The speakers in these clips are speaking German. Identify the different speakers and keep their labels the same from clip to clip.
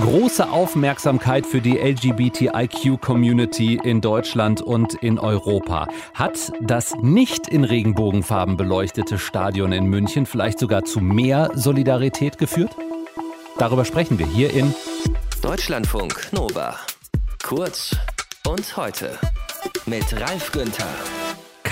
Speaker 1: Große Aufmerksamkeit für die LGBTIQ-Community in Deutschland und in Europa. Hat das nicht in Regenbogenfarben beleuchtete Stadion in München vielleicht sogar zu mehr Solidarität geführt? Darüber sprechen wir hier in
Speaker 2: Deutschlandfunk Nova. Kurz und heute mit Ralf Günther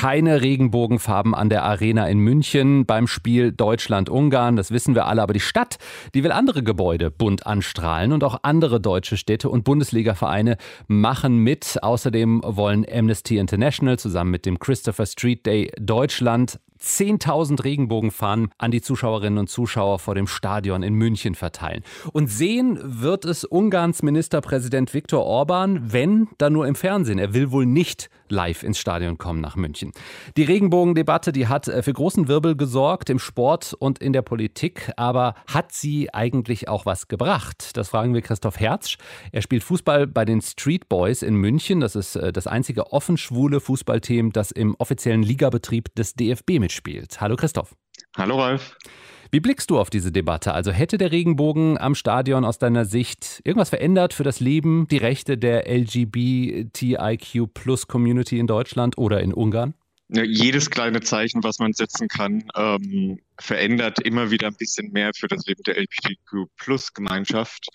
Speaker 1: keine Regenbogenfarben an der Arena in München beim Spiel Deutschland-Ungarn. Das wissen wir alle. Aber die Stadt, die will andere Gebäude bunt anstrahlen und auch andere deutsche Städte und Bundesliga-Vereine machen mit. Außerdem wollen Amnesty International zusammen mit dem Christopher Street Day Deutschland 10.000 Regenbogenfahnen an die Zuschauerinnen und Zuschauer vor dem Stadion in München verteilen. Und sehen wird es Ungarns Ministerpräsident Viktor Orban, wenn, dann nur im Fernsehen. Er will wohl nicht live ins Stadion kommen nach München. Die Regenbogendebatte, die hat äh, für großen Wirbel gesorgt im Sport und in der Politik. Aber hat sie eigentlich auch was gebracht? Das fragen wir Christoph Herzsch. Er spielt Fußball bei den Street Boys in München. Das ist äh, das einzige offen schwule Fußballteam, das im offiziellen Ligabetrieb des DFB mit mitspielt. Hallo Christoph.
Speaker 3: Hallo Ralf.
Speaker 1: Wie blickst du auf diese Debatte? Also hätte der Regenbogen am Stadion aus deiner Sicht irgendwas verändert für das Leben, die Rechte der LGBTIQ-Plus-Community in Deutschland oder in Ungarn?
Speaker 3: Jedes kleine Zeichen, was man setzen kann, ähm, verändert immer wieder ein bisschen mehr für das Leben der LGBTQ-Plus-Gemeinschaft.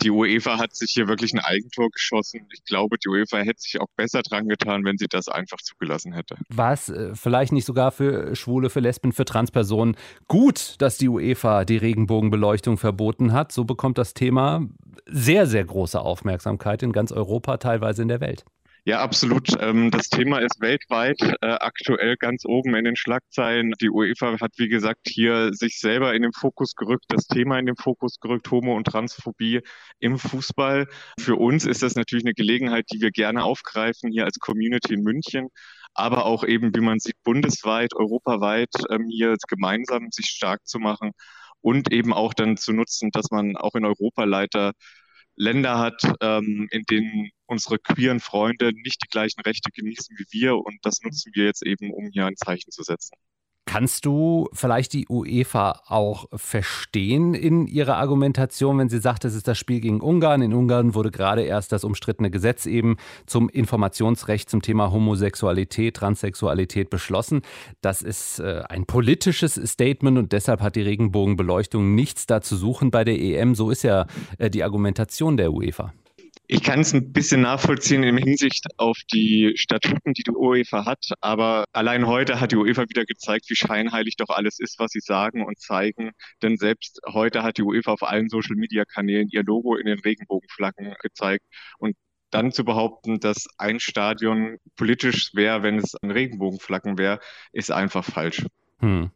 Speaker 3: Die UEFA hat sich hier wirklich ein Eigentor geschossen. Ich glaube, die UEFA hätte sich auch besser dran getan, wenn sie das einfach zugelassen hätte.
Speaker 1: War es äh, vielleicht nicht sogar für Schwule, für Lesben, für Transpersonen gut, dass die UEFA die Regenbogenbeleuchtung verboten hat? So bekommt das Thema sehr, sehr große Aufmerksamkeit in ganz Europa, teilweise in der Welt.
Speaker 3: Ja, absolut. Ähm, das Thema ist weltweit äh, aktuell ganz oben in den Schlagzeilen. Die UEFA hat, wie gesagt, hier sich selber in den Fokus gerückt, das Thema in den Fokus gerückt, Homo- und Transphobie im Fußball. Für uns ist das natürlich eine Gelegenheit, die wir gerne aufgreifen hier als Community in München aber auch eben, wie man sieht, bundesweit, europaweit ähm, hier gemeinsam sich stark zu machen und eben auch dann zu nutzen, dass man auch in Europa Leiter Länder hat, ähm, in denen unsere queeren Freunde nicht die gleichen Rechte genießen wie wir. Und das nutzen wir jetzt eben, um hier ein Zeichen zu setzen.
Speaker 1: Kannst du vielleicht die UEFA auch verstehen in ihrer Argumentation, wenn sie sagt, es ist das Spiel gegen Ungarn? In Ungarn wurde gerade erst das umstrittene Gesetz eben zum Informationsrecht zum Thema Homosexualität, Transsexualität beschlossen. Das ist äh, ein politisches Statement und deshalb hat die Regenbogenbeleuchtung nichts da zu suchen bei der EM. So ist ja äh, die Argumentation der UEFA.
Speaker 3: Ich kann es ein bisschen nachvollziehen in Hinsicht auf die Statuten, die die UEFA hat. Aber allein heute hat die UEFA wieder gezeigt, wie scheinheilig doch alles ist, was sie sagen und zeigen. Denn selbst heute hat die UEFA auf allen Social-Media-Kanälen ihr Logo in den Regenbogenflaggen gezeigt. Und dann zu behaupten, dass ein Stadion politisch wäre, wenn es an Regenbogenflaggen wäre, ist einfach falsch. Hm.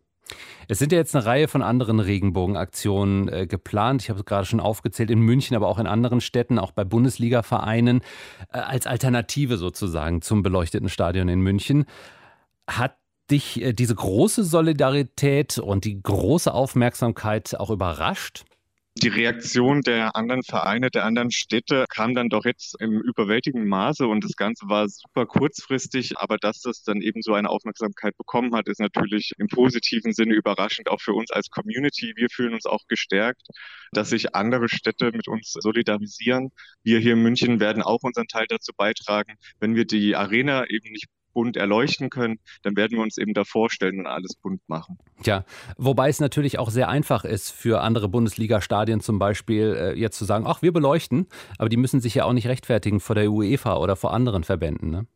Speaker 1: Es sind ja jetzt eine Reihe von anderen Regenbogenaktionen äh, geplant. Ich habe es gerade schon aufgezählt, in München, aber auch in anderen Städten, auch bei Bundesliga-Vereinen, äh, als Alternative sozusagen zum beleuchteten Stadion in München. Hat dich äh, diese große Solidarität und die große Aufmerksamkeit auch überrascht?
Speaker 3: Die Reaktion der anderen Vereine, der anderen Städte kam dann doch jetzt im überwältigenden Maße und das Ganze war super kurzfristig, aber dass das dann eben so eine Aufmerksamkeit bekommen hat, ist natürlich im positiven Sinne überraschend, auch für uns als Community. Wir fühlen uns auch gestärkt, dass sich andere Städte mit uns solidarisieren. Wir hier in München werden auch unseren Teil dazu beitragen, wenn wir die Arena eben nicht bunt erleuchten können, dann werden wir uns eben da vorstellen und alles bunt machen.
Speaker 1: Ja, wobei es natürlich auch sehr einfach ist für andere Bundesliga-Stadien zum Beispiel äh, jetzt zu sagen, ach, wir beleuchten, aber die müssen sich ja auch nicht rechtfertigen vor der UEFA oder vor anderen Verbänden. Ne?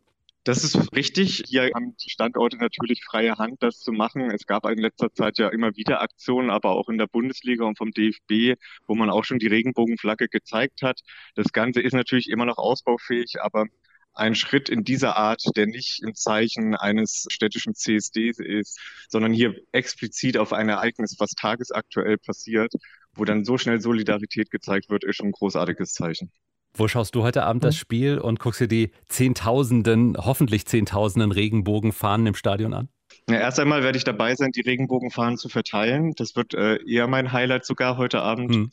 Speaker 3: Das ist richtig. Hier haben die Standorte natürlich freie Hand, das zu machen. Es gab in letzter Zeit ja immer wieder Aktionen, aber auch in der Bundesliga und vom DFB, wo man auch schon die Regenbogenflagge gezeigt hat. Das Ganze ist natürlich immer noch ausbaufähig, aber ein Schritt in dieser Art, der nicht im Zeichen eines städtischen CSDs ist, sondern hier explizit auf ein Ereignis, was tagesaktuell passiert, wo dann so schnell Solidarität gezeigt wird, ist schon ein großartiges Zeichen.
Speaker 1: Wo schaust du heute Abend das hm? Spiel und guckst dir die Zehntausenden, hoffentlich Zehntausenden Regenbogenfahnen im Stadion an?
Speaker 3: Ja, erst einmal werde ich dabei sein, die Regenbogenfahnen zu verteilen. Das wird äh, eher mein Highlight sogar heute Abend. Hm.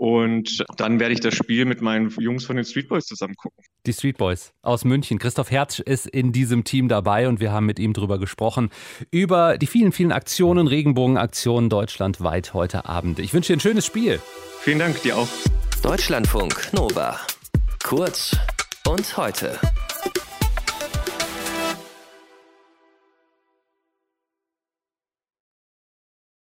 Speaker 3: Und dann werde ich das Spiel mit meinen Jungs von den Street Boys zusammen gucken.
Speaker 1: Die Street Boys aus München. Christoph Herz ist in diesem Team dabei und wir haben mit ihm darüber gesprochen. Über die vielen, vielen Aktionen, Regenbogenaktionen deutschlandweit heute Abend. Ich wünsche dir ein schönes Spiel.
Speaker 3: Vielen Dank, dir auch.
Speaker 2: Deutschlandfunk Nova. Kurz und heute.